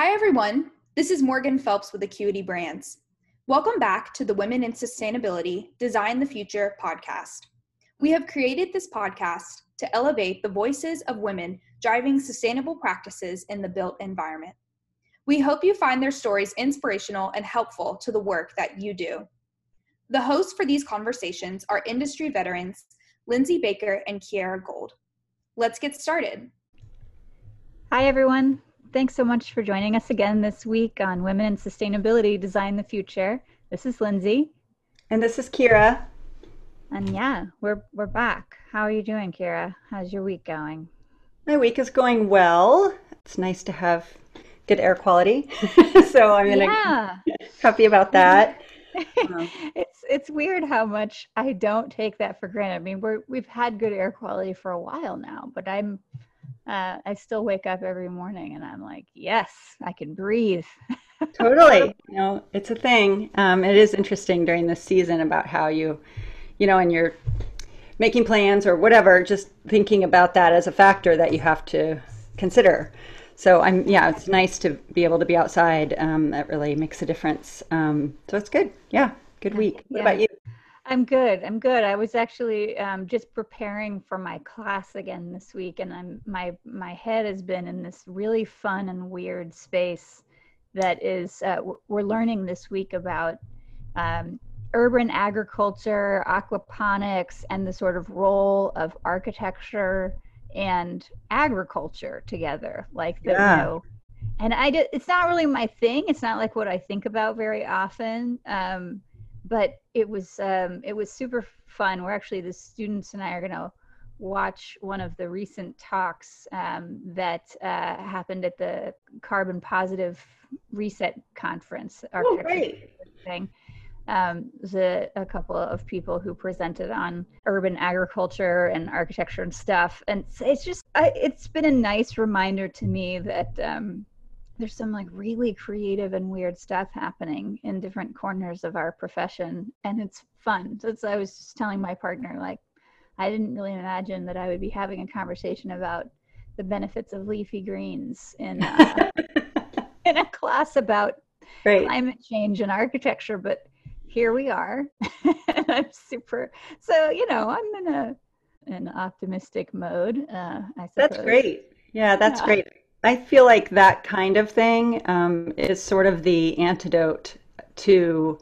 Hi, everyone. This is Morgan Phelps with Acuity Brands. Welcome back to the Women in Sustainability Design the Future podcast. We have created this podcast to elevate the voices of women driving sustainable practices in the built environment. We hope you find their stories inspirational and helpful to the work that you do. The hosts for these conversations are industry veterans Lindsay Baker and Kira Gould. Let's get started. Hi, everyone. Thanks so much for joining us again this week on Women in Sustainability Design the Future. This is Lindsay. And this is Kira. And yeah, we're we're back. How are you doing, Kira? How's your week going? My week is going well. It's nice to have good air quality. so I'm gonna yeah. happy about that. it's it's weird how much I don't take that for granted. I mean, we're we've had good air quality for a while now, but I'm uh, I still wake up every morning and I'm like, yes, I can breathe. totally. You know, it's a thing. Um, it is interesting during this season about how you, you know, and you're making plans or whatever, just thinking about that as a factor that you have to consider. So I'm, yeah, it's nice to be able to be outside. Um, that really makes a difference. Um, so it's good. Yeah, good week. What yeah. about you? I'm good. I'm good. I was actually um, just preparing for my class again this week, and I'm my my head has been in this really fun and weird space that is uh, we're learning this week about um, urban agriculture, aquaponics, and the sort of role of architecture and agriculture together. Like the yeah. you know, and I did, it's not really my thing. It's not like what I think about very often. Um, but it was um, it was super fun. We're actually the students and I are going to watch one of the recent talks um, that uh, happened at the Carbon Positive Reset Conference. Oh, great! Thing. Um, there's a, a, couple of people who presented on urban agriculture and architecture and stuff, and it's just I, it's been a nice reminder to me that um, there's some like really creative and weird stuff happening in different corners of our profession and it's fun so i was just telling my partner like i didn't really imagine that i would be having a conversation about the benefits of leafy greens in uh, in a class about right. climate change and architecture but here we are and i'm super so you know i'm in a an optimistic mode uh, I suppose. that's great yeah that's yeah. great I feel like that kind of thing um, is sort of the antidote to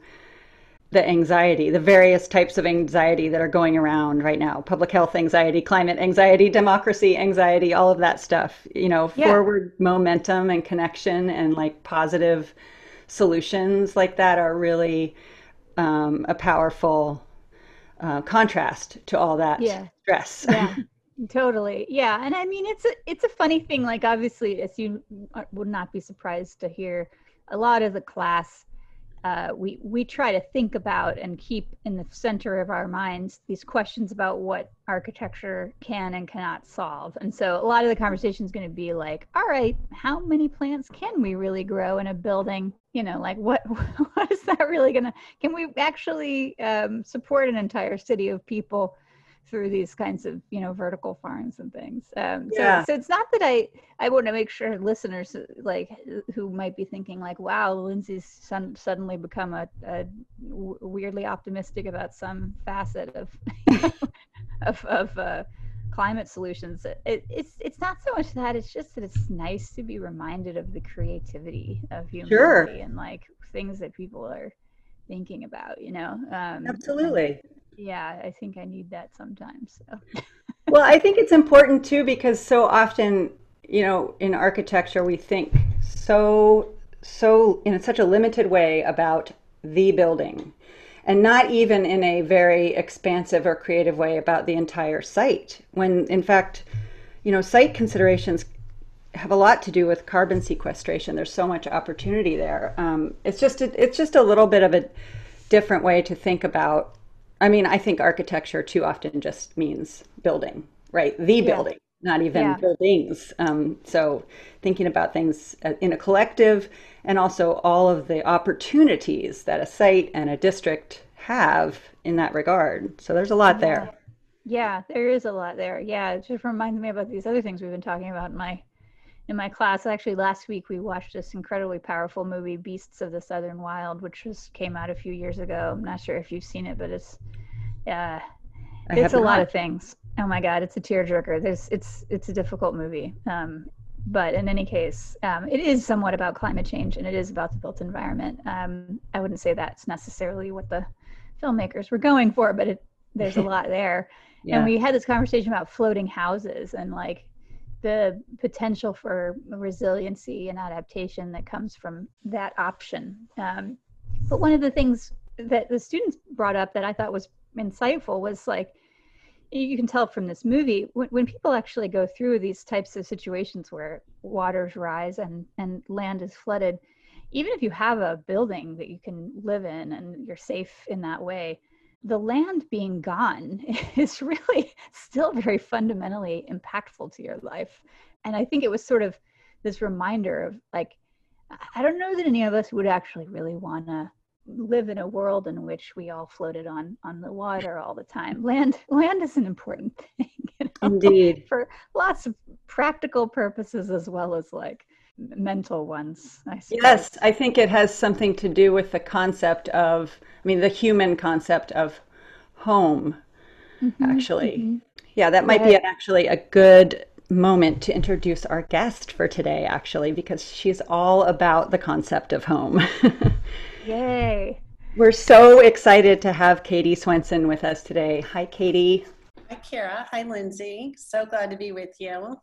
the anxiety, the various types of anxiety that are going around right now public health anxiety, climate anxiety, democracy anxiety, all of that stuff. You know, yeah. forward momentum and connection and like positive solutions like that are really um, a powerful uh, contrast to all that yeah. stress. Yeah. totally yeah and i mean it's a it's a funny thing like obviously as you would not be surprised to hear a lot of the class uh, we we try to think about and keep in the center of our minds these questions about what architecture can and cannot solve and so a lot of the conversation is going to be like all right how many plants can we really grow in a building? You know like what what is that really going to can we actually um, support an entire city of people through these kinds of you know vertical farms and things um, yeah. so, so it's not that i i want to make sure listeners like who might be thinking like wow lindsay's son, suddenly become a, a weirdly optimistic about some facet of of, of uh, climate solutions it, it's it's not so much that it's just that it's nice to be reminded of the creativity of humanity sure. and like things that people are thinking about you know um, absolutely yeah i think i need that sometimes so. well i think it's important too because so often you know in architecture we think so so in such a limited way about the building and not even in a very expansive or creative way about the entire site when in fact you know site considerations have a lot to do with carbon sequestration there's so much opportunity there um, it's just a, it's just a little bit of a different way to think about I mean, I think architecture too often just means building, right? The yeah. building, not even yeah. buildings. Um, so thinking about things uh, in a collective and also all of the opportunities that a site and a district have in that regard. So there's a lot yeah. there. Yeah, there is a lot there. Yeah, it just reminds me about these other things we've been talking about in my in my class. Actually, last week we watched this incredibly powerful movie, Beasts of the Southern Wild, which just came out a few years ago. I'm not sure if you've seen it, but it's uh, it's a lot of things. Oh my God, it's a tearjerker. There's it's it's a difficult movie. Um, but in any case, um, it is somewhat about climate change and it is about the built environment. Um, I wouldn't say that's necessarily what the filmmakers were going for, but it, there's a lot there. Yeah. And we had this conversation about floating houses and like the potential for resiliency and adaptation that comes from that option. Um, but one of the things that the students brought up that I thought was insightful was like, you can tell from this movie when, when people actually go through these types of situations where waters rise and, and land is flooded, even if you have a building that you can live in and you're safe in that way, the land being gone is really still very fundamentally impactful to your life. And I think it was sort of this reminder of like, I don't know that any of us would actually really want to live in a world in which we all floated on on the water all the time. Land land is an important thing. You know, Indeed. For lots of practical purposes as well as like mental ones. I yes, I think it has something to do with the concept of, I mean, the human concept of home, mm-hmm, actually. Mm-hmm. Yeah, that might right. be actually a good moment to introduce our guest for today, actually, because she's all about the concept of home. Yay. We're so excited to have Katie Swenson with us today. Hi, Katie. Hi, Kara. Hi, Lindsay. So glad to be with you.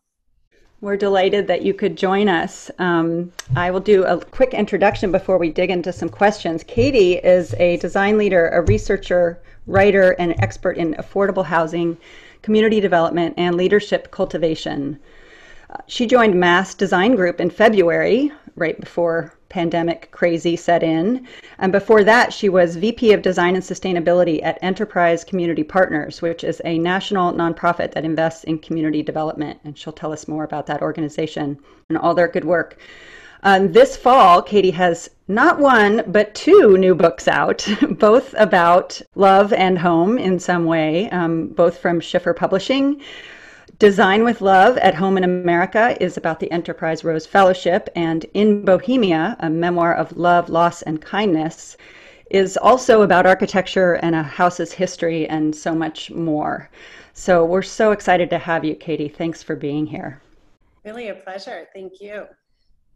We're delighted that you could join us. Um, I will do a quick introduction before we dig into some questions. Katie is a design leader, a researcher, writer, and expert in affordable housing, community development, and leadership cultivation. Uh, she joined Mass Design Group in February, right before pandemic crazy set in. And before that, she was VP of Design and Sustainability at Enterprise Community Partners, which is a national nonprofit that invests in community development. And she'll tell us more about that organization and all their good work. Um, this fall, Katie has not one, but two new books out, both about love and home in some way, um, both from Schiffer Publishing. Design with Love at Home in America is about the Enterprise Rose Fellowship, and In Bohemia, a memoir of love, loss, and kindness, is also about architecture and a house's history and so much more. So we're so excited to have you, Katie. Thanks for being here. Really a pleasure. Thank you.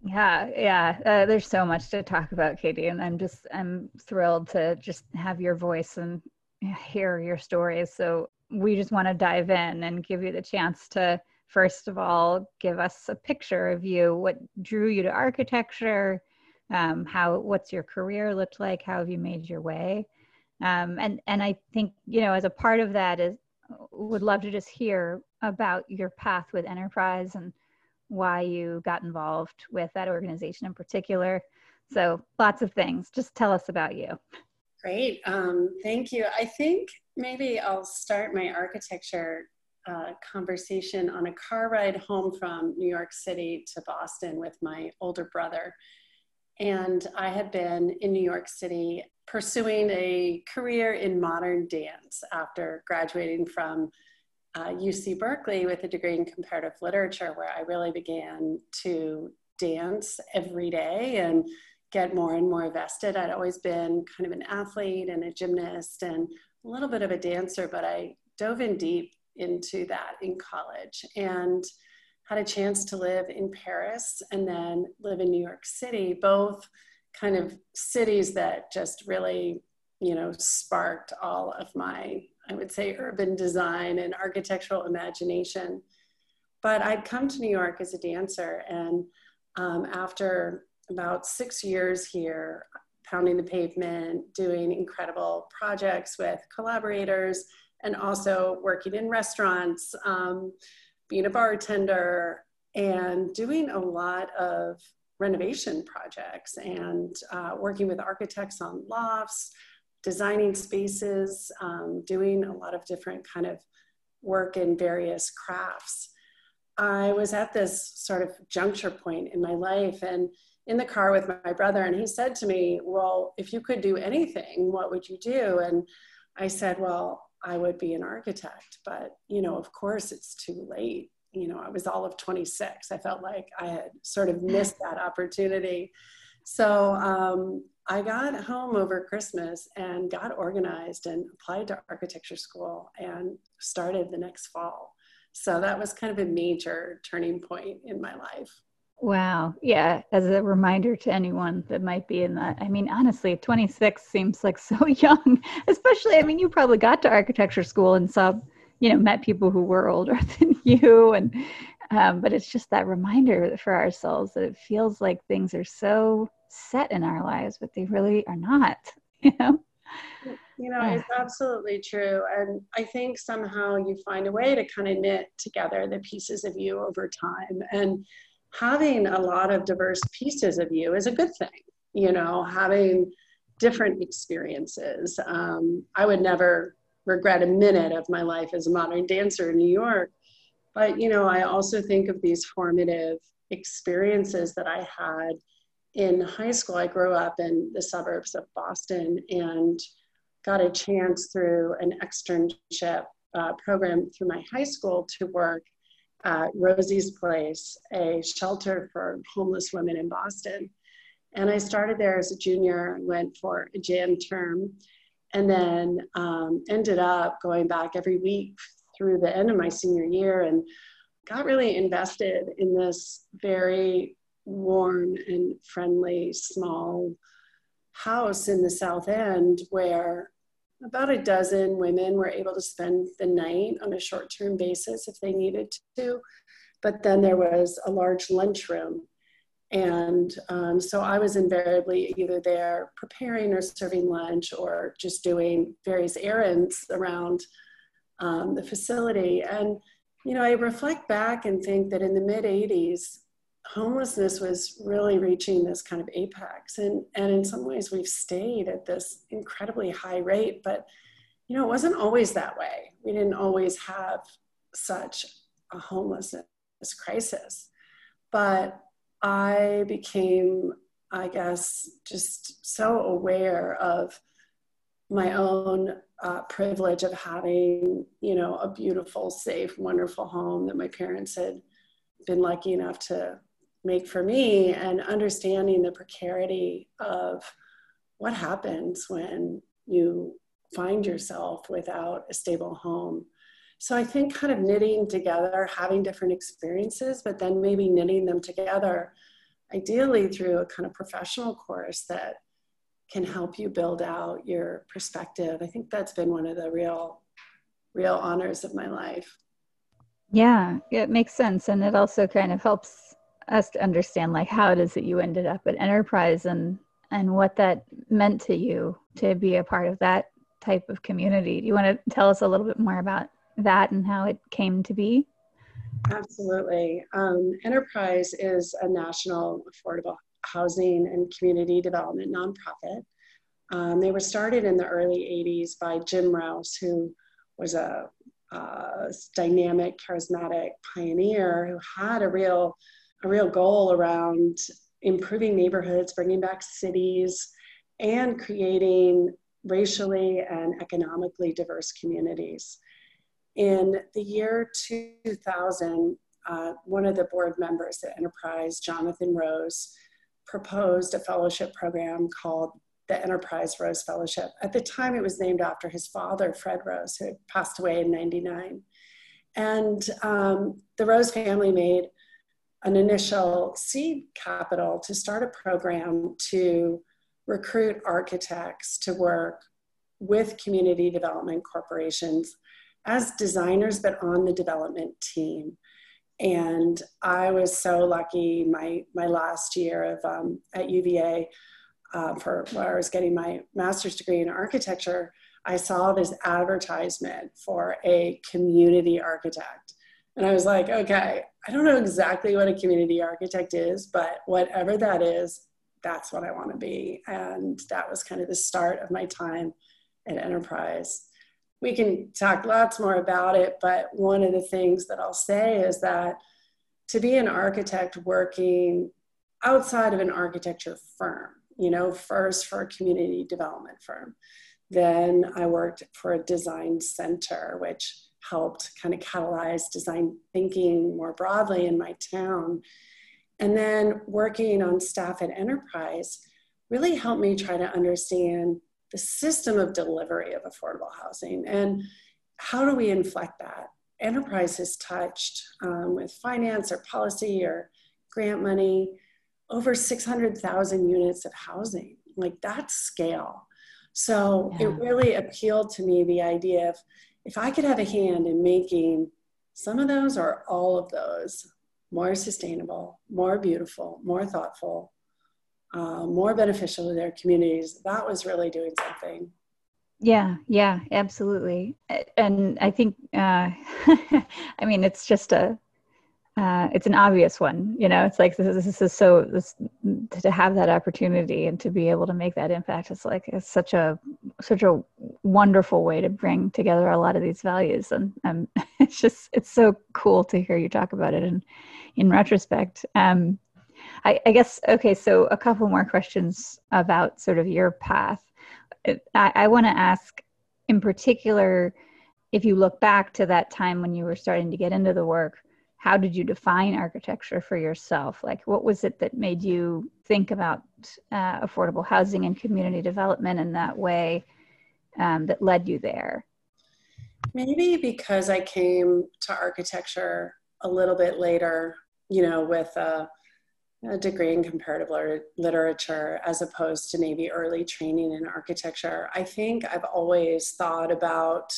Yeah, yeah. Uh, there's so much to talk about, Katie, and I'm just I'm thrilled to just have your voice and hear your stories. So we just want to dive in and give you the chance to first of all give us a picture of you. What drew you to architecture? Um, how what's your career looked like? How have you made your way? Um, and and i think you know as a part of that is would love to just hear about your path with enterprise and why you got involved with that organization in particular. So lots of things. Just tell us about you. Great. Um, thank you. I think maybe I'll start my architecture uh, conversation on a car ride home from New York City to Boston with my older brother. And I had been in New York City pursuing a career in modern dance after graduating from uh, UC Berkeley with a degree in comparative literature, where I really began to dance every day and get more and more vested. I'd always been kind of an athlete and a gymnast and a little bit of a dancer, but I dove in deep into that in college and had a chance to live in Paris and then live in New York City, both kind of cities that just really, you know, sparked all of my, I would say, urban design and architectural imagination. But I'd come to New York as a dancer, and um, after about six years here, pounding the pavement, doing incredible projects with collaborators, and also working in restaurants, um, being a bartender, and doing a lot of renovation projects and uh, working with architects on lofts, designing spaces, um, doing a lot of different kind of work in various crafts. I was at this sort of juncture point in my life and in the car with my brother and he said to me well if you could do anything what would you do and i said well i would be an architect but you know of course it's too late you know, I was all of 26. I felt like I had sort of missed that opportunity. So um, I got home over Christmas and got organized and applied to architecture school and started the next fall. So that was kind of a major turning point in my life. Wow. Yeah. As a reminder to anyone that might be in that, I mean, honestly, 26 seems like so young, especially, I mean, you probably got to architecture school and saw, you know, met people who were older than you. And, um, but it's just that reminder for ourselves that it feels like things are so set in our lives, but they really are not, you know? You know, it's absolutely true. And I think somehow you find a way to kind of knit together the pieces of you over time. And having a lot of diverse pieces of you is a good thing, you know, having different experiences. Um, I would never regret a minute of my life as a modern dancer in New York. But, you know, I also think of these formative experiences that I had in high school. I grew up in the suburbs of Boston and got a chance through an externship uh, program through my high school to work at Rosie's Place, a shelter for homeless women in Boston. And I started there as a junior, went for a jam term, and then um, ended up going back every week through the end of my senior year and got really invested in this very warm and friendly small house in the South End where about a dozen women were able to spend the night on a short term basis if they needed to. But then there was a large lunchroom. And um, so I was invariably either there preparing or serving lunch or just doing various errands around um, the facility. And, you know, I reflect back and think that in the mid 80s, homelessness was really reaching this kind of apex. And and in some ways we've stayed at this incredibly high rate but you know it wasn't always that way. We didn't always have such a homelessness crisis. But i became i guess just so aware of my own uh, privilege of having you know a beautiful safe wonderful home that my parents had been lucky enough to make for me and understanding the precarity of what happens when you find yourself without a stable home. So I think kind of knitting together, having different experiences, but then maybe knitting them together, ideally through a kind of professional course that can help you build out your perspective. I think that's been one of the real, real honors of my life. Yeah, it makes sense. And it also kind of helps us to understand like how it is that you ended up at enterprise and and what that meant to you to be a part of that type of community. Do you want to tell us a little bit more about that and how it came to be? Absolutely. Um, enterprise is a national affordable housing and community development nonprofit. Um, they were started in the early 80s by jim rouse who was a uh, dynamic charismatic pioneer who had a real a real goal around improving neighborhoods, bringing back cities, and creating racially and economically diverse communities. In the year 2000, uh, one of the board members at Enterprise, Jonathan Rose, proposed a fellowship program called the Enterprise Rose Fellowship. At the time, it was named after his father, Fred Rose, who had passed away in 99. And um, the Rose family made an initial seed capital to start a program to recruit architects to work with community development corporations as designers, but on the development team. And I was so lucky my, my last year of, um, at UVA uh, for where I was getting my master's degree in architecture, I saw this advertisement for a community architect. And I was like, okay, I don't know exactly what a community architect is, but whatever that is, that's what I want to be. And that was kind of the start of my time at Enterprise. We can talk lots more about it, but one of the things that I'll say is that to be an architect working outside of an architecture firm, you know, first for a community development firm, then I worked for a design center, which helped kind of catalyze design thinking more broadly in my town. And then working on staff at Enterprise really helped me try to understand the system of delivery of affordable housing and how do we inflect that? Enterprise has touched um, with finance or policy or grant money over 600,000 units of housing. Like that's scale. So yeah. it really appealed to me the idea of if I could have a hand in making some of those or all of those more sustainable, more beautiful, more thoughtful, uh, more beneficial to their communities, that was really doing something. Yeah, yeah, absolutely. And I think, uh, I mean, it's just a, uh, it's an obvious one, you know. It's like this, this is so this, to have that opportunity and to be able to make that impact. It's like it's such a such a wonderful way to bring together a lot of these values, and um, it's just it's so cool to hear you talk about it. And in retrospect, um, I, I guess okay. So a couple more questions about sort of your path. I, I want to ask, in particular, if you look back to that time when you were starting to get into the work how did you define architecture for yourself? Like, what was it that made you think about uh, affordable housing and community development in that way um, that led you there? Maybe because I came to architecture a little bit later, you know, with a, a degree in comparative literature as opposed to maybe early training in architecture. I think I've always thought about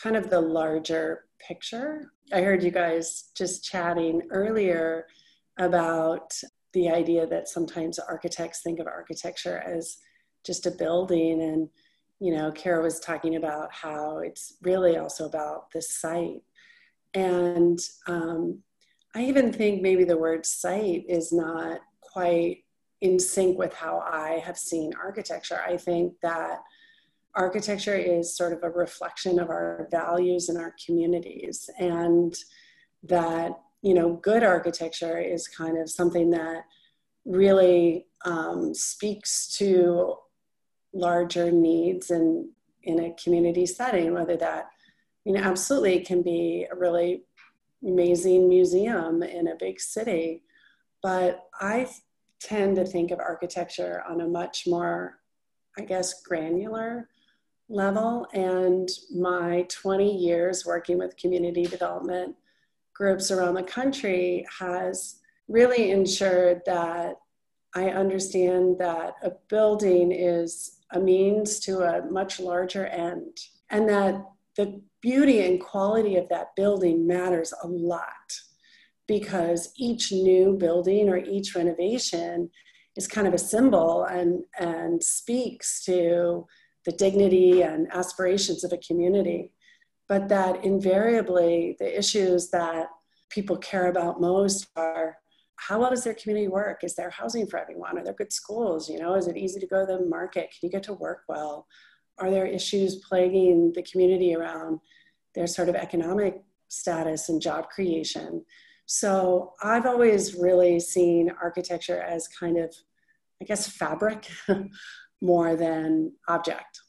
kind of the larger picture. I heard you guys just chatting earlier about the idea that sometimes architects think of architecture as just a building. And you know kara was talking about how it's really also about the site. And um, i even think maybe the word site is not quite in sync with how i have seen architecture. I think that architecture is sort of a reflection of our values and our communities and that you know good architecture is kind of something that really um, speaks to larger needs and in a community setting whether that you know absolutely can be a really amazing museum in a big city but i tend to think of architecture on a much more i guess granular level and my 20 years working with community development groups around the country has really ensured that I understand that a building is a means to a much larger end and that the beauty and quality of that building matters a lot because each new building or each renovation is kind of a symbol and, and speaks to the dignity and aspirations of a community, but that invariably the issues that people care about most are how well does their community work? Is there housing for everyone? Are there good schools? You know, is it easy to go to the market? Can you get to work well? Are there issues plaguing the community around their sort of economic status and job creation? So I've always really seen architecture as kind of, I guess, fabric more than object.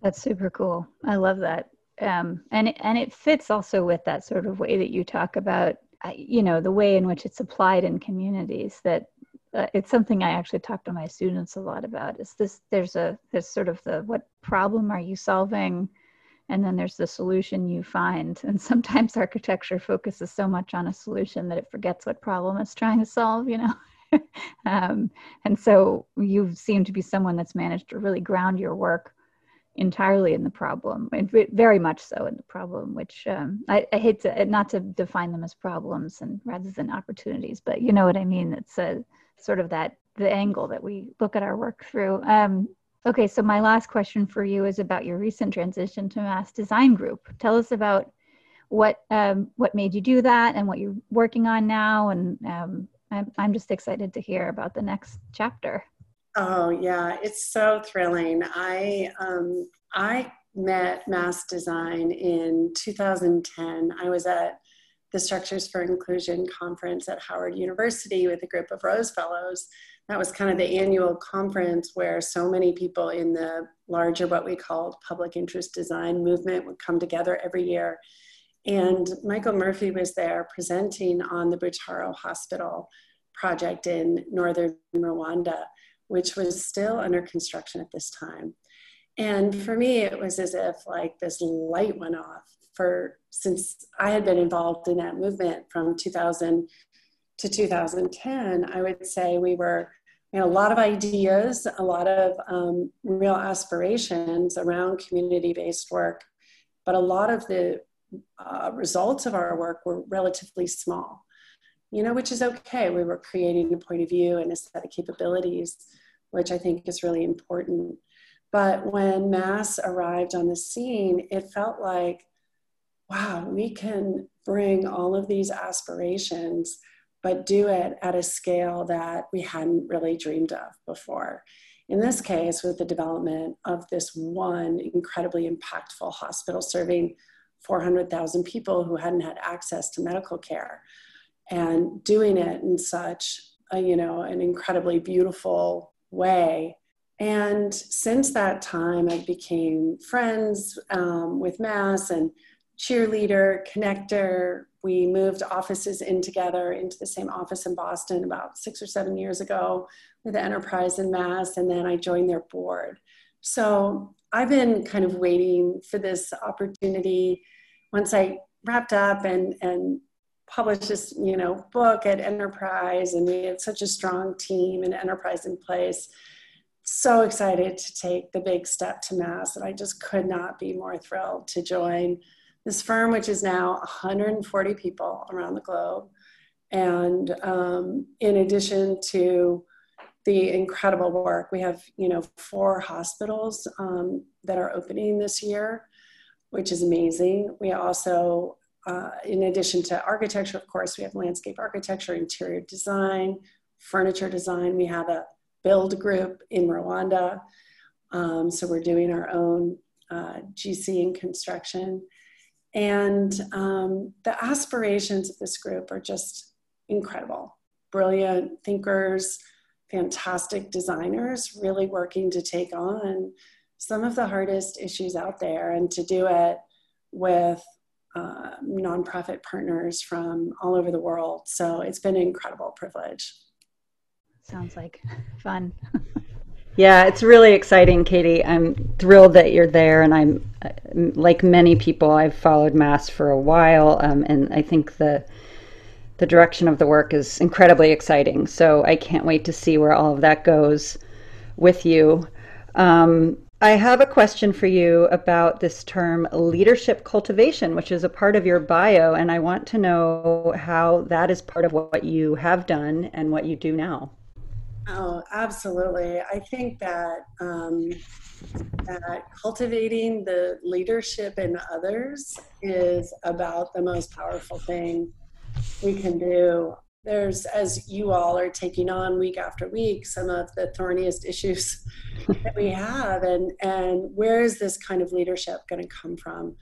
That's super cool. I love that. Um, and it, and it fits also with that sort of way that you talk about, uh, you know, the way in which it's applied in communities. That uh, it's something I actually talk to my students a lot about. Is this there's a there's sort of the what problem are you solving, and then there's the solution you find. And sometimes architecture focuses so much on a solution that it forgets what problem it's trying to solve. You know. um, and so you seem to be someone that's managed to really ground your work entirely in the problem very much so in the problem which um, I, I, hate to not to define them as problems and rather than opportunities but you know what i mean? It's a sort of that the angle that we look at our work through. Um, okay so my last question for you is about your recent transition to mass design group. Tell us about what um, what made you do that and what you're working on now and um, I'm, I'm just excited to hear about the next chapter. Oh yeah, it's so thrilling. I um, I met Mass Design in 2010. I was at the Structures for Inclusion conference at Howard University with a group of Rose Fellows. That was kind of the annual conference where so many people in the larger, what we called public interest design movement would come together every year. And Michael Murphy was there presenting on the Butaro Hospital project in northern Rwanda, which was still under construction at this time. And for me, it was as if like this light went off for since I had been involved in that movement from 2000 to 2010, I would say we were we had a lot of ideas, a lot of um, real aspirations around community-based work, but a lot of the uh, results of our work were relatively small. You know, which is okay. We were creating a point of view and a set of capabilities, which I think is really important. But when MASS arrived on the scene, it felt like wow, we can bring all of these aspirations, but do it at a scale that we hadn't really dreamed of before. In this case, with the development of this one incredibly impactful hospital serving 400,000 people who hadn't had access to medical care and doing it in such a, you know, an incredibly beautiful way. And since that time, I became friends um, with Mass and cheerleader, connector. We moved offices in together into the same office in Boston about six or seven years ago with Enterprise in Mass, and then I joined their board. So I've been kind of waiting for this opportunity. Once I wrapped up and and published this you know book at Enterprise, and we had such a strong team and Enterprise in place. So excited to take the big step to Mass, and I just could not be more thrilled to join this firm, which is now 140 people around the globe. And um, in addition to the incredible work, we have, you know, four hospitals um, that are opening this year, which is amazing. We also, uh, in addition to architecture, of course, we have landscape architecture, interior design, furniture design. We have a build group in Rwanda. Um, so we're doing our own uh, GC in construction. And um, the aspirations of this group are just incredible. Brilliant thinkers, fantastic designers, really working to take on some of the hardest issues out there and to do it with uh, nonprofit partners from all over the world. So it's been an incredible privilege. Sounds like fun. Yeah, it's really exciting, Katie. I'm thrilled that you're there, and I'm like many people. I've followed Mass for a while, um, and I think the the direction of the work is incredibly exciting. So I can't wait to see where all of that goes with you. Um, I have a question for you about this term leadership cultivation, which is a part of your bio, and I want to know how that is part of what you have done and what you do now. Oh, absolutely. I think that um, that cultivating the leadership in others is about the most powerful thing we can do. There's, as you all are taking on week after week, some of the thorniest issues that we have, and and where is this kind of leadership going to come from?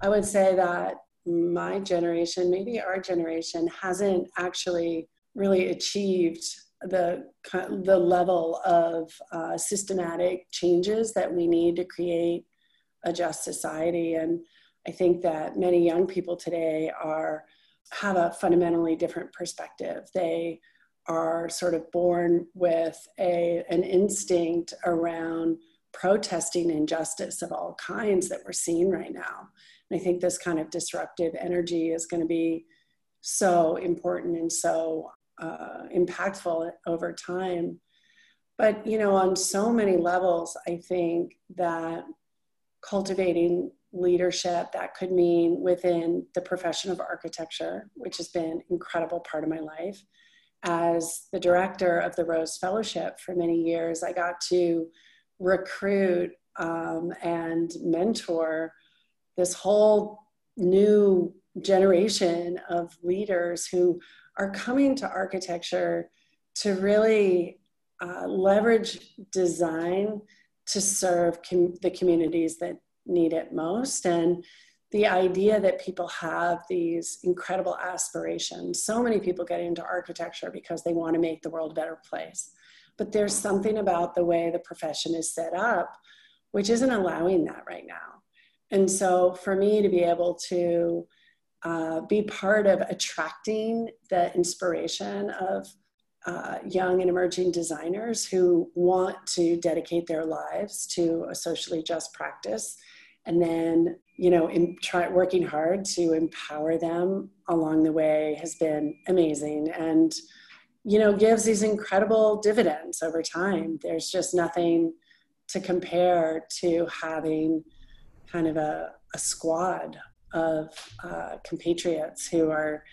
I would say that my generation, maybe our generation, hasn't actually really achieved the the level of uh, systematic changes that we need to create a just society and i think that many young people today are have a fundamentally different perspective they are sort of born with a an instinct around protesting injustice of all kinds that we're seeing right now and i think this kind of disruptive energy is going to be so important and so uh, impactful over time. But, you know, on so many levels, I think that cultivating leadership that could mean within the profession of architecture, which has been incredible part of my life. As the director of the Rose Fellowship for many years, I got to recruit um, and mentor this whole new generation of leaders who are coming to architecture to really uh, leverage design to serve com- the communities that need it most. And the idea that people have these incredible aspirations. So many people get into architecture because they want to make the world a better place. But there's something about the way the profession is set up which isn't allowing that right now. And so for me to be able to uh, be part of attracting the inspiration of uh, young and emerging designers who want to dedicate their lives to a socially just practice and then you know in, try working hard to empower them along the way has been amazing and you know gives these incredible dividends over time there's just nothing to compare to having kind of a, a squad of uh, compatriots who are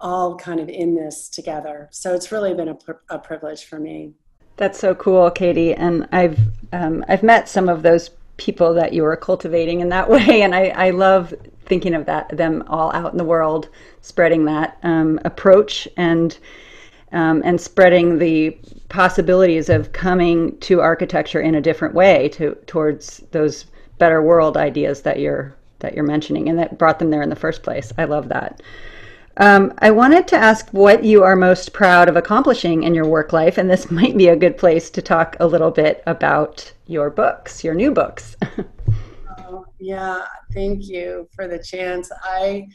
all kind of in this together. So it's really been a, a privilege for me. That's so cool, Katie. And I've um, I've met some of those people that you were cultivating in that way, and I, I love thinking of that them all out in the world, spreading that um, approach and um, and spreading the possibilities of coming to architecture in a different way to towards those better world ideas that you're that you're mentioning and that brought them there in the first place. I love that. Um, I wanted to ask what you are most proud of accomplishing in your work life, and this might be a good place to talk a little bit about your books, your new books. oh, yeah, thank you for the chance. I,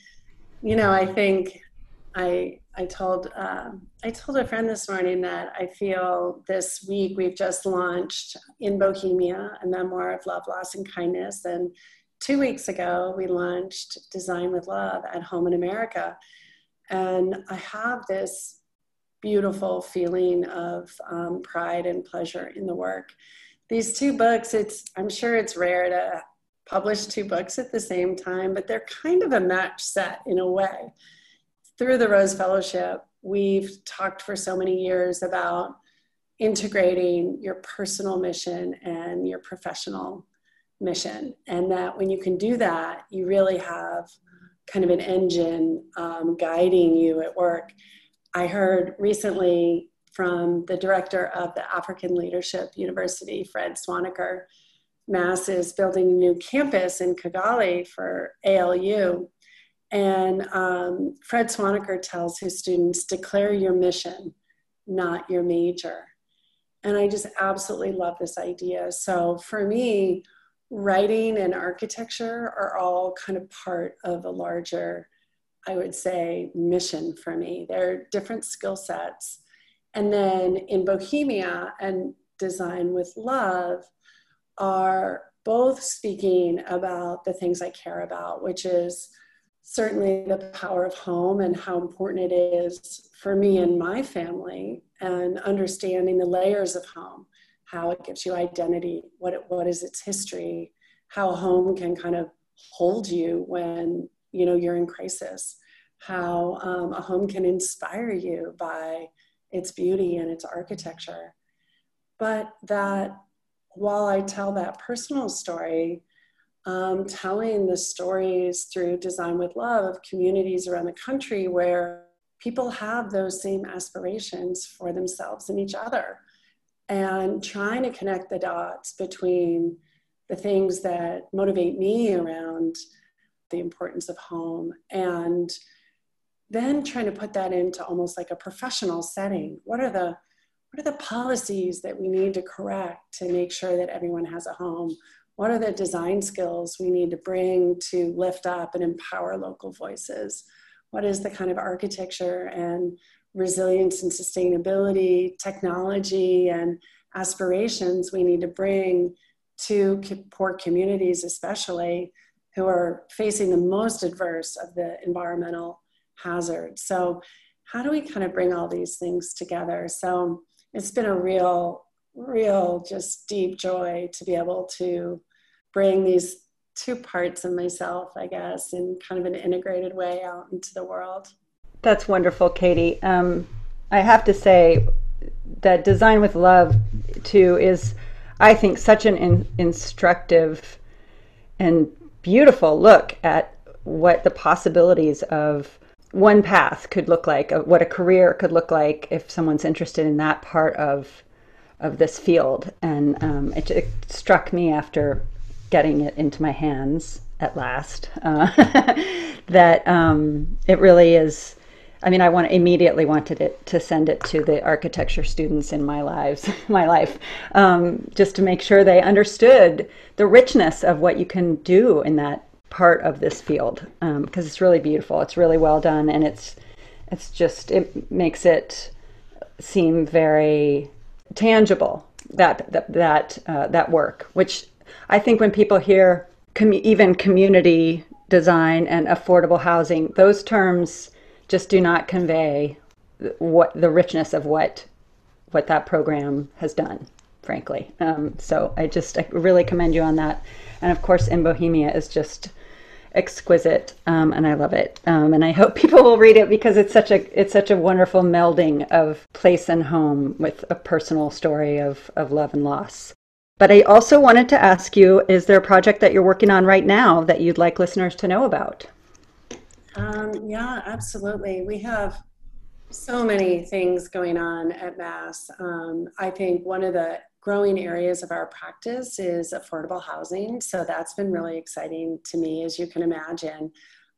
you know, I think I I told um, I told a friend this morning that I feel this week we've just launched in Bohemia a memoir of love, loss, and kindness, and two weeks ago we launched Design with Love at Home in America, and I have this beautiful feeling of um, pride and pleasure in the work. These two books, it's I'm sure it's rare to publish two books at the same time, but they're kind of a match set in a way through the Rose Fellowship, we've talked for so many years about integrating your personal mission and your professional mission. And that when you can do that, you really have kind of an engine um, guiding you at work. I heard recently from the director of the African Leadership University, Fred Swaniker. Mass is building a new campus in Kigali for ALU. And um, Fred Swaniker tells his students declare your mission, not your major. And I just absolutely love this idea. So for me, writing and architecture are all kind of part of a larger, I would say, mission for me. They're different skill sets. And then in Bohemia and Design with Love are both speaking about the things I care about, which is certainly the power of home and how important it is for me and my family and understanding the layers of home how it gives you identity what it, what is its history how a home can kind of hold you when you know you're in crisis how um, a home can inspire you by its beauty and its architecture but that while i tell that personal story um, telling the stories through Design with Love of communities around the country where people have those same aspirations for themselves and each other. And trying to connect the dots between the things that motivate me around the importance of home and then trying to put that into almost like a professional setting. What are the what are the policies that we need to correct to make sure that everyone has a home? what are the design skills we need to bring to lift up and empower local voices? What is the kind of architecture and resilience and sustainability, technology and aspirations we need to bring to poor communities, especially who are facing the most adverse of the environmental hazards? So, how do we kind of bring all these things together? So, it's been a real real just deep joy to be able to bring these two parts of myself, I guess, in kind of an integrated way out into the world. That's wonderful, Katie. Um, I have to say that Design with Love, too, is, I think, such an in- instructive and beautiful look at what the possibilities of one path could look like, what a career could look like if someone's interested in that part of of this field. And um, it, it struck me after getting it into my hands at last. Uh, that um, it really is. I mean, I want immediately wanted it to send it to the architecture students in my lives, my life, um, just to make sure they understood the richness of what you can do in that part of this field because um, it's really beautiful. It's really well done, and it's it's just it makes it seem very tangible that that that uh, that work. Which I think when people hear com- even community design and affordable housing, those terms just do not convey what the richness of what what that program has done frankly. Um, so i just I really commend you on that. And of course in bohemia is just exquisite um, and i love it. Um, and i hope people will read it because it's such a it's such a wonderful melding of place and home with a personal story of of love and loss. But i also wanted to ask you is there a project that you're working on right now that you'd like listeners to know about um, yeah, absolutely. We have so many things going on at Mass. Um, I think one of the growing areas of our practice is affordable housing. So that's been really exciting to me, as you can imagine.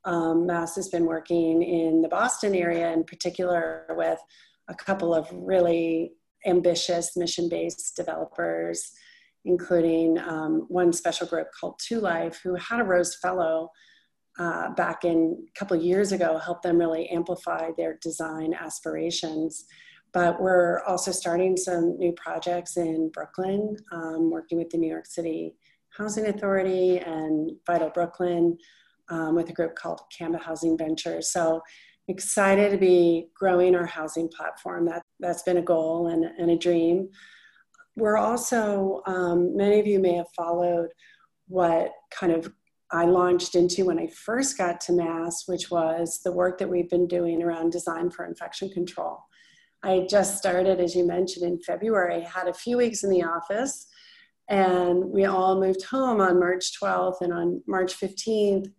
Um, Mass has been working in the Boston area in particular with a couple of really ambitious mission based developers, including um, one special group called Two Life, who had a Rose Fellow uh, back in a couple years ago helped them really amplify their design aspirations. But we're also starting some new projects in Brooklyn, um, working with the New York City Housing Authority and Vital Brooklyn um, with a group called CAMBA Housing Ventures. So excited to be growing our housing platform. That, that's been a goal and, and a dream. We're also, um, many of you may have followed what kind of I launched into when I first got to Mass, which was the work that we've been doing around design for infection control. I just started, as you mentioned, in February, had a few weeks in the office, and we all moved home on March 12th. And on March 15th,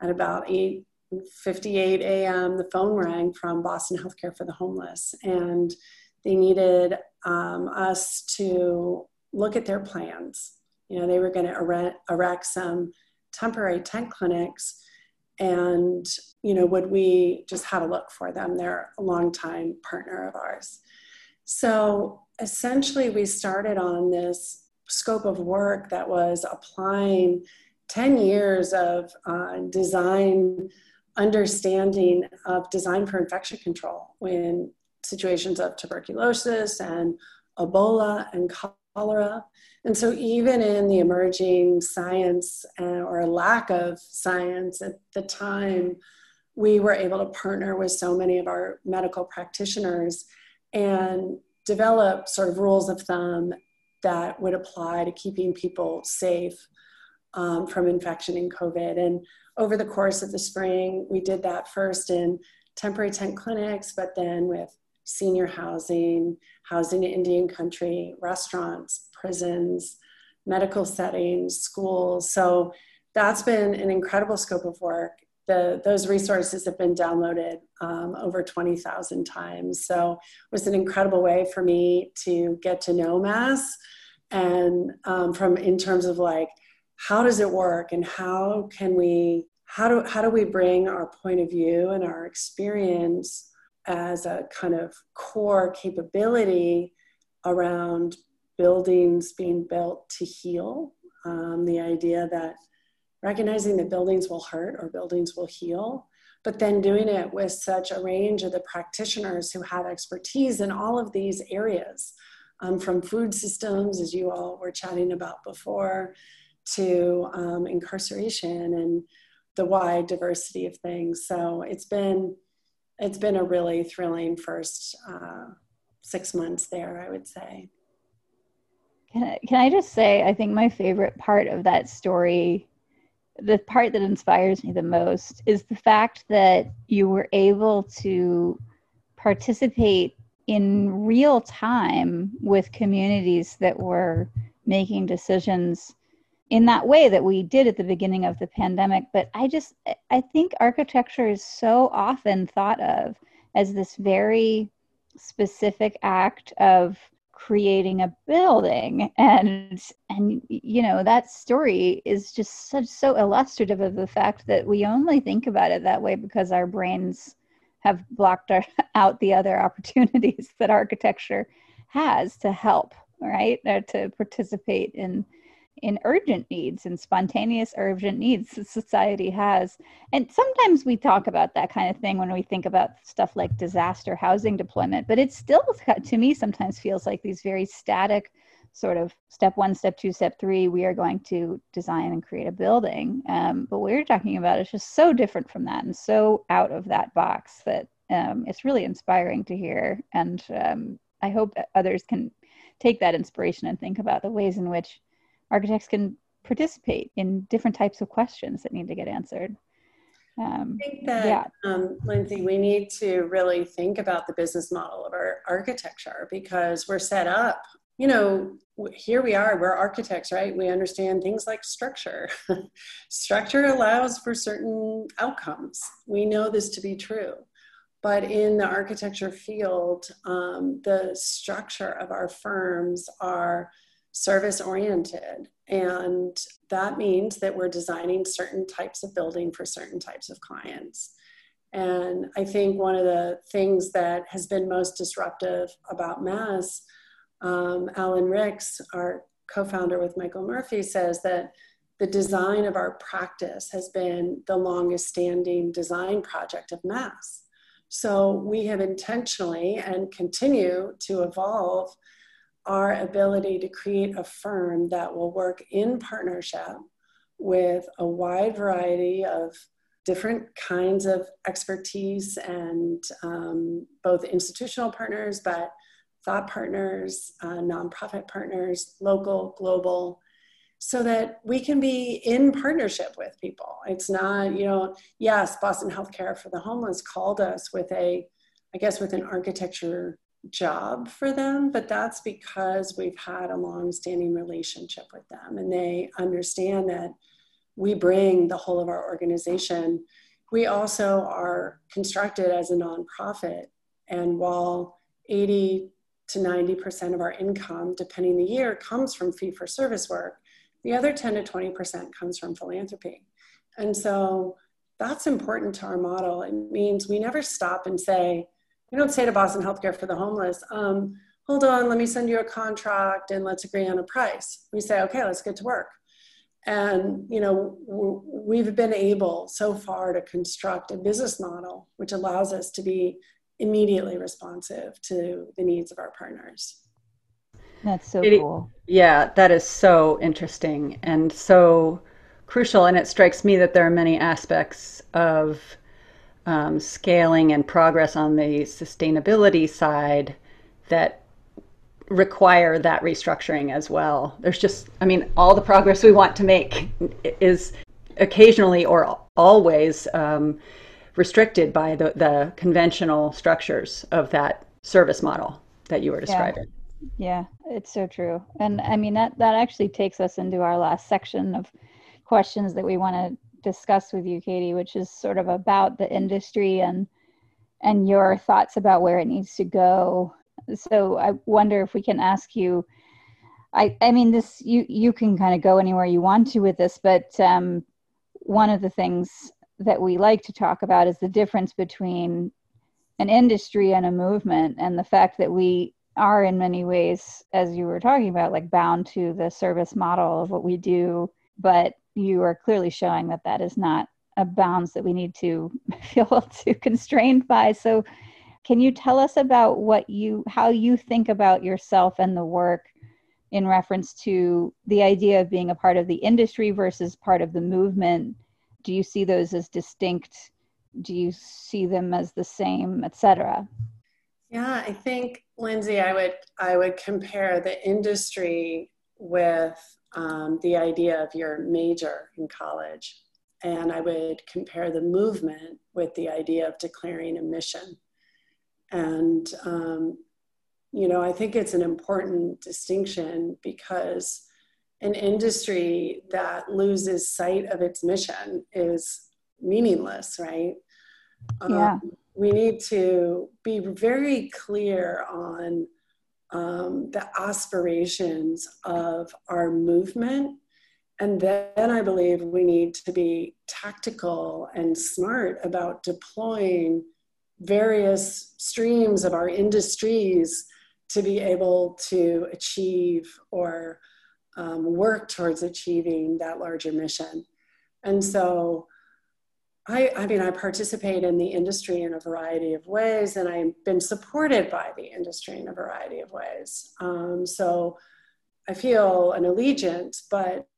at about 8:58 a.m., the phone rang from Boston Healthcare for the Homeless, and they needed um, us to look at their plans. You know, they were going to erect some temporary tent clinics and you know would we just have a look for them? They're a long time partner of ours. So essentially we started on this scope of work that was applying 10 years of uh, design understanding of design for infection control in situations of tuberculosis and ebola and cholera and so, even in the emerging science uh, or lack of science at the time, we were able to partner with so many of our medical practitioners and develop sort of rules of thumb that would apply to keeping people safe um, from infection in COVID. And over the course of the spring, we did that first in temporary tent clinics, but then with senior housing, housing in Indian country, restaurants, prisons, medical settings, schools. So that's been an incredible scope of work. The, those resources have been downloaded um, over 20,000 times. So it was an incredible way for me to get to know Mass and um, from in terms of like, how does it work and how can we, how do, how do we bring our point of view and our experience as a kind of core capability around buildings being built to heal. Um, the idea that recognizing that buildings will hurt or buildings will heal, but then doing it with such a range of the practitioners who have expertise in all of these areas, um, from food systems, as you all were chatting about before, to um, incarceration and the wide diversity of things. So it's been it's been a really thrilling first uh, six months there, I would say. Can I, can I just say, I think my favorite part of that story, the part that inspires me the most, is the fact that you were able to participate in real time with communities that were making decisions in that way that we did at the beginning of the pandemic. But I just, I think architecture is so often thought of as this very specific act of creating a building and and you know that story is just so illustrative of the fact that we only think about it that way because our brains have blocked our, out the other opportunities that architecture has to help right or to participate in in urgent needs and spontaneous urgent needs that society has. And sometimes we talk about that kind of thing when we think about stuff like disaster housing deployment, but it still, to me, sometimes feels like these very static sort of step one, step two, step three, we are going to design and create a building. Um, but what you're talking about is just so different from that and so out of that box that um, it's really inspiring to hear. And um, I hope others can take that inspiration and think about the ways in which architects can participate in different types of questions that need to get answered. Um, I think that, yeah. um, Lindsay, we need to really think about the business model of our architecture because we're set up, you know, here we are, we're architects, right? We understand things like structure. structure allows for certain outcomes. We know this to be true. But in the architecture field, um, the structure of our firms are service oriented. And that means that we're designing certain types of building for certain types of clients. And I think one of the things that has been most disruptive about Mass, um, Alan Ricks, our co founder with Michael Murphy, says that the design of our practice has been the longest standing design project of Mass. So we have intentionally and continue to evolve our ability to create a firm that will work in partnership with a wide variety of different kinds of expertise and um, both institutional partners, but thought partners, uh, nonprofit partners, local, global, so that we can be in partnership with people. It's not, you know, yes, Boston Healthcare for the Homeless called us with a, I guess, with an architecture job for them, but that's because we've had a long-standing relationship with them and they understand that we bring the whole of our organization. We also are constructed as a nonprofit, and while 80 to 90% of our income, depending the year, comes from fee for service work, the other 10 to 20% comes from philanthropy. And so that's important to our model. It means we never stop and say, we don't say to Boston Healthcare for the homeless, um, hold on, let me send you a contract and let's agree on a price. We say, okay, let's get to work. And you know, we've been able so far to construct a business model which allows us to be immediately responsive to the needs of our partners. That's so it, cool. Yeah, that is so interesting and so crucial. And it strikes me that there are many aspects of um, scaling and progress on the sustainability side that require that restructuring as well. There's just, I mean, all the progress we want to make is occasionally or always um, restricted by the, the conventional structures of that service model that you were describing. Yeah. yeah, it's so true. And I mean, that, that actually takes us into our last section of questions that we want to discuss with you, Katie, which is sort of about the industry and and your thoughts about where it needs to go. So I wonder if we can ask you. I I mean, this you you can kind of go anywhere you want to with this, but um, one of the things that we like to talk about is the difference between an industry and a movement, and the fact that we are in many ways, as you were talking about, like bound to the service model of what we do, but you are clearly showing that that is not a bounds that we need to feel too constrained by. So, can you tell us about what you, how you think about yourself and the work in reference to the idea of being a part of the industry versus part of the movement? Do you see those as distinct? Do you see them as the same, etc.? Yeah, I think Lindsay, I would I would compare the industry with um, the idea of your major in college. And I would compare the movement with the idea of declaring a mission. And, um, you know, I think it's an important distinction because an industry that loses sight of its mission is meaningless, right? Yeah. Um, we need to be very clear on um, the aspirations of our movement. And then I believe we need to be tactical and smart about deploying various streams of our industries to be able to achieve or um, work towards achieving that larger mission. And so I, I mean, I participate in the industry in a variety of ways, and I've been supported by the industry in a variety of ways. Um, so I feel an allegiance, but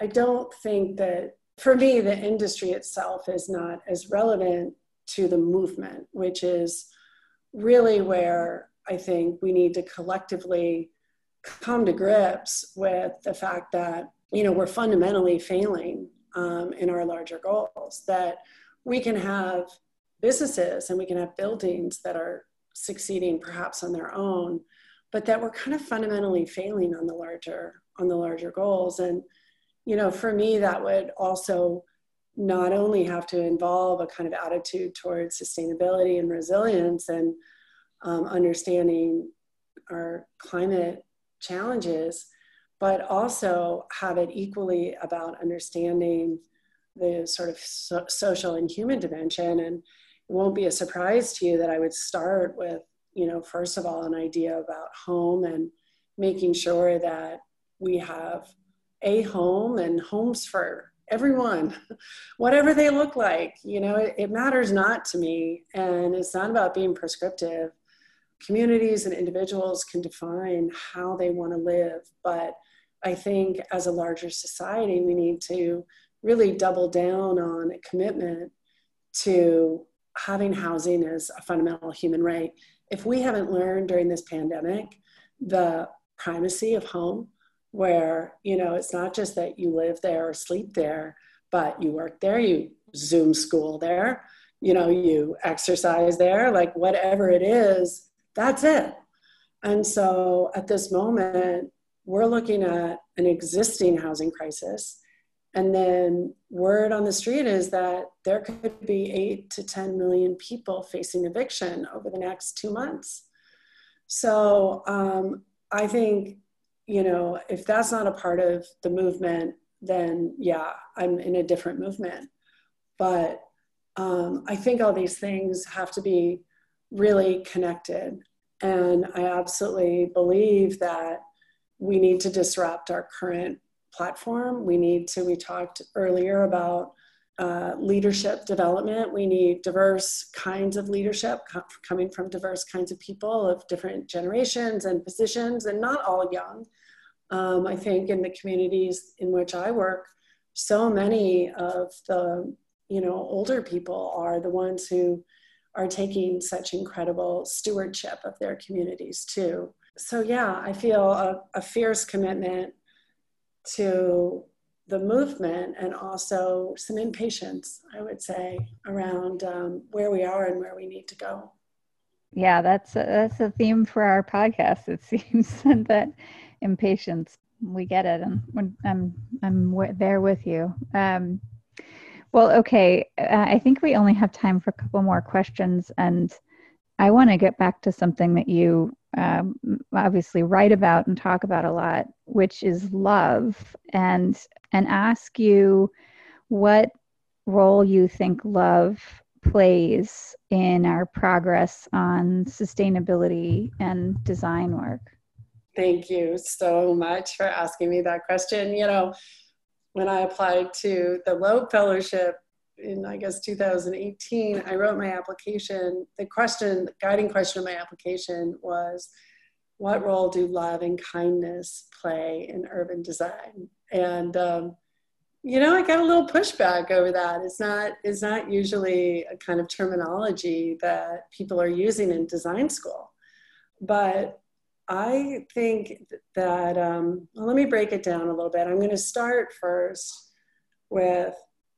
I don't think that for me, the industry itself is not as relevant to the movement, which is really where I think we need to collectively come to grips with the fact that you know we're fundamentally failing um, in our larger goals that we can have businesses and we can have buildings that are succeeding perhaps on their own but that we're kind of fundamentally failing on the larger on the larger goals. And you know for me that would also not only have to involve a kind of attitude towards sustainability and resilience and um, understanding our climate challenges, but also have it equally about understanding the sort of so- social and human dimension. And it won't be a surprise to you that I would start with, you know, first of all, an idea about home and making sure that we have a home and homes for everyone, whatever they look like. You know, it, it matters not to me. And it's not about being prescriptive communities and individuals can define how they want to live. But I think as a larger society, we need to really double down on a commitment to having housing as a fundamental human right. If we haven't learned during this pandemic the primacy of home, where you know it's not just that you live there or sleep there, but you work there, you Zoom school there, you know, you exercise there, like whatever it is, that's it. And so at this moment, we're looking at an existing housing crisis. And then word on the street is that there could be eight to 10 million people facing eviction over the next two months. So um, I think, you know, if that's not a part of the movement, then yeah, I'm in a different movement. But um, I think all these things have to be really connected. And I absolutely believe that we need to disrupt our current platform. We need to, we talked earlier about uh, leadership development. We need diverse kinds of leadership co- coming from diverse kinds of people of different generations and positions, and not all young. Um, I think in the communities in which I work, so many of the you know older people are the ones who are taking such incredible stewardship of their communities too. So, yeah, I feel a, a fierce commitment to the movement and also some impatience, I would say, around um, where we are and where we need to go. Yeah, that's a, that's a theme for our podcast. It seems that impatience. We get it, and I'm I'm there with you. Um, well, okay. Uh, I think we only have time for a couple more questions. And I want to get back to something that you um, obviously write about and talk about a lot, which is love, and and ask you what role you think love plays in our progress on sustainability and design work. Thank you so much for asking me that question. You know, when I applied to the Loeb Fellowship in, I guess, 2018, I wrote my application. The question, the guiding question of my application was, what role do love and kindness play in urban design? And um, you know, I got a little pushback over that. It's not it's not usually a kind of terminology that people are using in design school, but I think that, um, well, let me break it down a little bit. I'm going to start first with,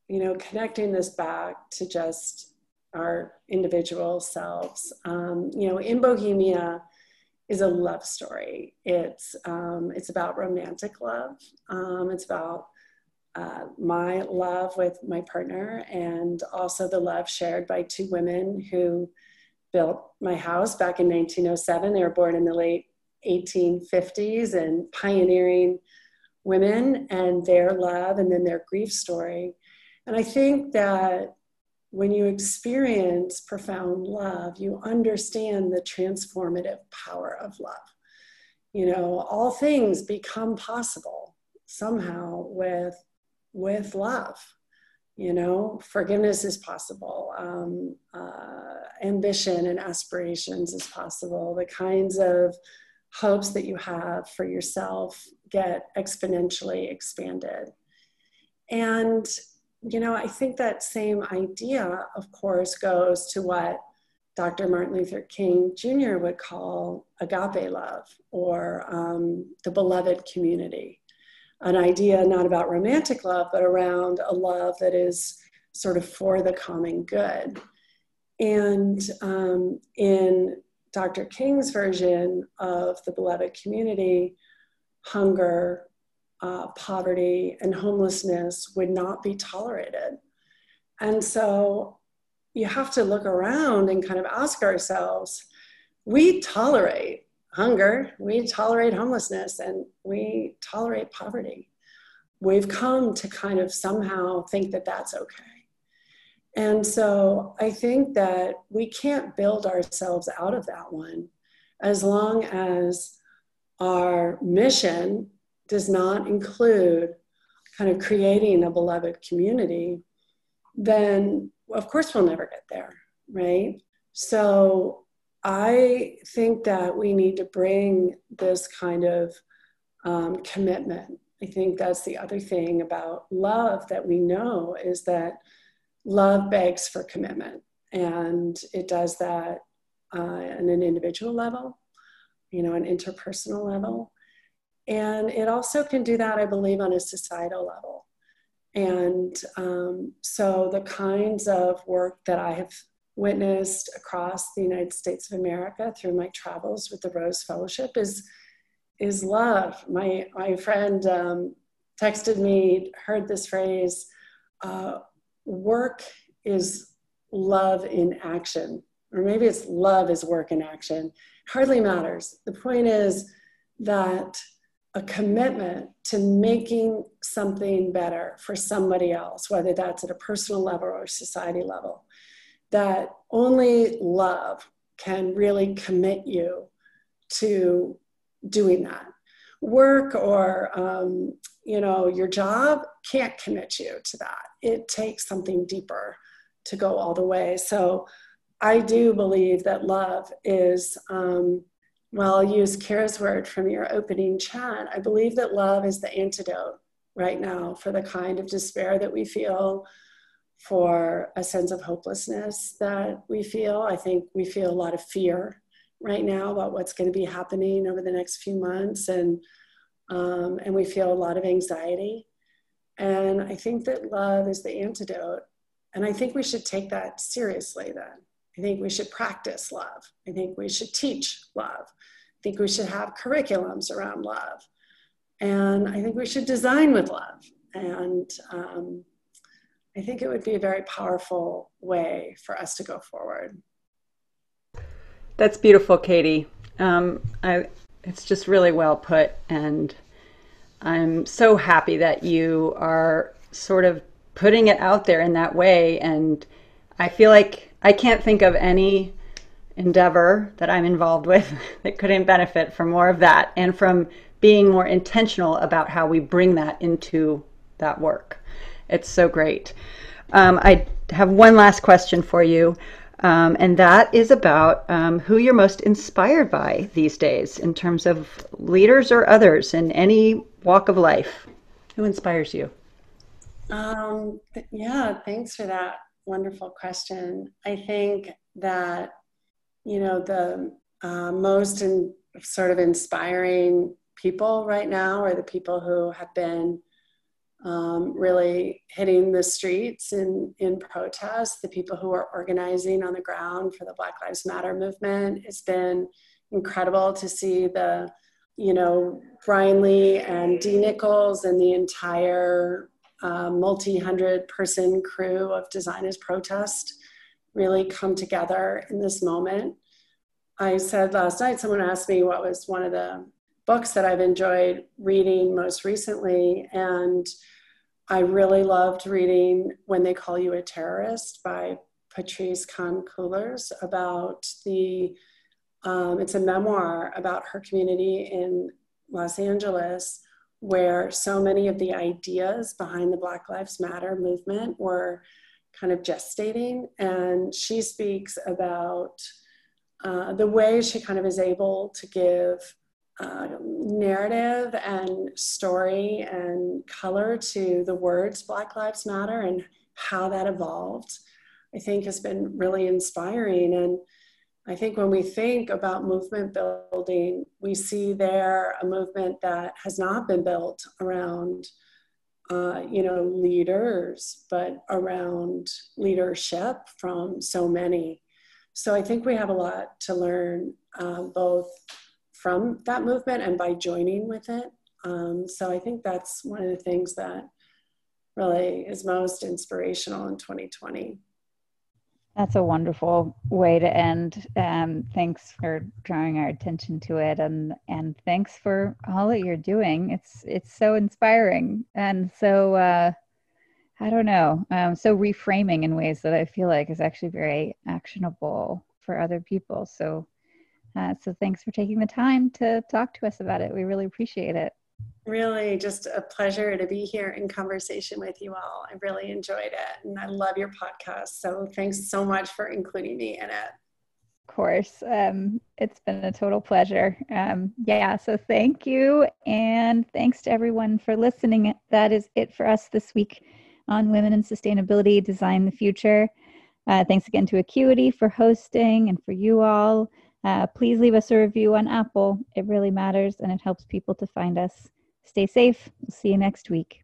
you know, connecting this back to just our individual selves. Um, you know, in Bohemia is a love story. It's, um, it's about romantic love. Um, it's about uh, my love with my partner and also the love shared by two women who built my house back in 1907. They were born in the late 1850s and pioneering women and their love and then their grief story. And I think that when you experience profound love, you understand the transformative power of love. You know, all things become possible somehow with with love. You know, forgiveness is possible. Um, uh, ambition and aspirations is possible. The kinds of hopes that you have for yourself get exponentially expanded. And, you know, I think that same idea, of course, goes to what Dr. Martin Luther King Jr. would call agape love or um, the beloved community. An idea not about romantic love, but around a love that is sort of for the common good. And um, in Dr. King's version of the beloved community, hunger, uh, poverty, and homelessness would not be tolerated. And so you have to look around and kind of ask ourselves we tolerate hunger, we tolerate homelessness, and we tolerate poverty. We've come to kind of somehow think that that's okay. And so I think that we can't build ourselves out of that one as long as our mission does not include kind of creating a beloved community, then of course we'll never get there, right? So I think that we need to bring this kind of um, commitment. I think that's the other thing about love that we know is that love begs for commitment, and it does that uh, on an individual level, you know, an interpersonal level. And it also can do that, I believe, on a societal level. And um, so the kinds of work that I have witnessed across the United States of America through my travels with the Rose Fellowship is is love. My my friend um, texted me, heard this phrase, uh, work is love in action, or maybe it's love is work in action. Hardly matters. The point is that a commitment to making something better for somebody else, whether that's at a personal level or society level, that only love can really commit you to doing that. Work or um, you know your job can't commit you to that it takes something deeper to go all the way so i do believe that love is um, well i'll use Kira's word from your opening chat i believe that love is the antidote right now for the kind of despair that we feel for a sense of hopelessness that we feel i think we feel a lot of fear right now about what's going to be happening over the next few months and um, and we feel a lot of anxiety. And I think that love is the antidote. And I think we should take that seriously then. I think we should practice love. I think we should teach love. I think we should have curriculums around love. And I think we should design with love. And um, I think it would be a very powerful way for us to go forward. That's beautiful, Katie. Um, I, it's just really well put. And I'm so happy that you are sort of putting it out there in that way. And I feel like I can't think of any endeavor that I'm involved with that couldn't benefit from more of that and from being more intentional about how we bring that into that work. It's so great. Um, I have one last question for you. Um, and that is about um, who you're most inspired by these days in terms of leaders or others in any walk of life. Who inspires you? Um, yeah, thanks for that wonderful question. I think that, you know, the uh, most in, sort of inspiring people right now are the people who have been um, really hitting the streets in, in protest, the people who are organizing on the ground for the Black Lives Matter movement. It's been incredible to see the, you know, Bryan Lee and Dee Nichols and the entire multi hundred person crew of Design as Protest really come together in this moment. I said last night, someone asked me what was one of the books that I've enjoyed reading most recently. And I really loved reading When They Call You a Terrorist by Patrisse Khan-Cullors about the, um, it's a memoir about her community in Los Angeles where so many of the ideas behind the Black Lives Matter movement were kind of gestating. And she speaks about uh, the way she kind of is able to give uh, narrative and story and color to the words Black Lives Matter and how that evolved, I think has been really inspiring. And I think when we think about movement building, we see there a movement that has not been built around, uh, you know, leaders, but around leadership from so many. So I think we have a lot to learn, uh, both from that movement and by joining with it. Um, so I think that's one of the things that really is most inspirational in 2020. That's a wonderful way to end. Um, thanks for drawing our attention to it, and and thanks for all that you're doing. It's it's so inspiring and so uh, I don't know, um, so reframing in ways that I feel like is actually very actionable for other people. So uh, so thanks for taking the time to talk to us about it. We really appreciate it. Really, just a pleasure to be here in conversation with you all. I really enjoyed it and I love your podcast. So thanks so much for including me in it. Of course. Um, it's been a total pleasure. Um, yeah, so thank you. And thanks to everyone for listening. That is it for us this week on Women in Sustainability Design the Future. Uh, thanks again to Acuity for hosting and for you all. Uh, please leave us a review on Apple. It really matters and it helps people to find us. Stay safe. We'll see you next week.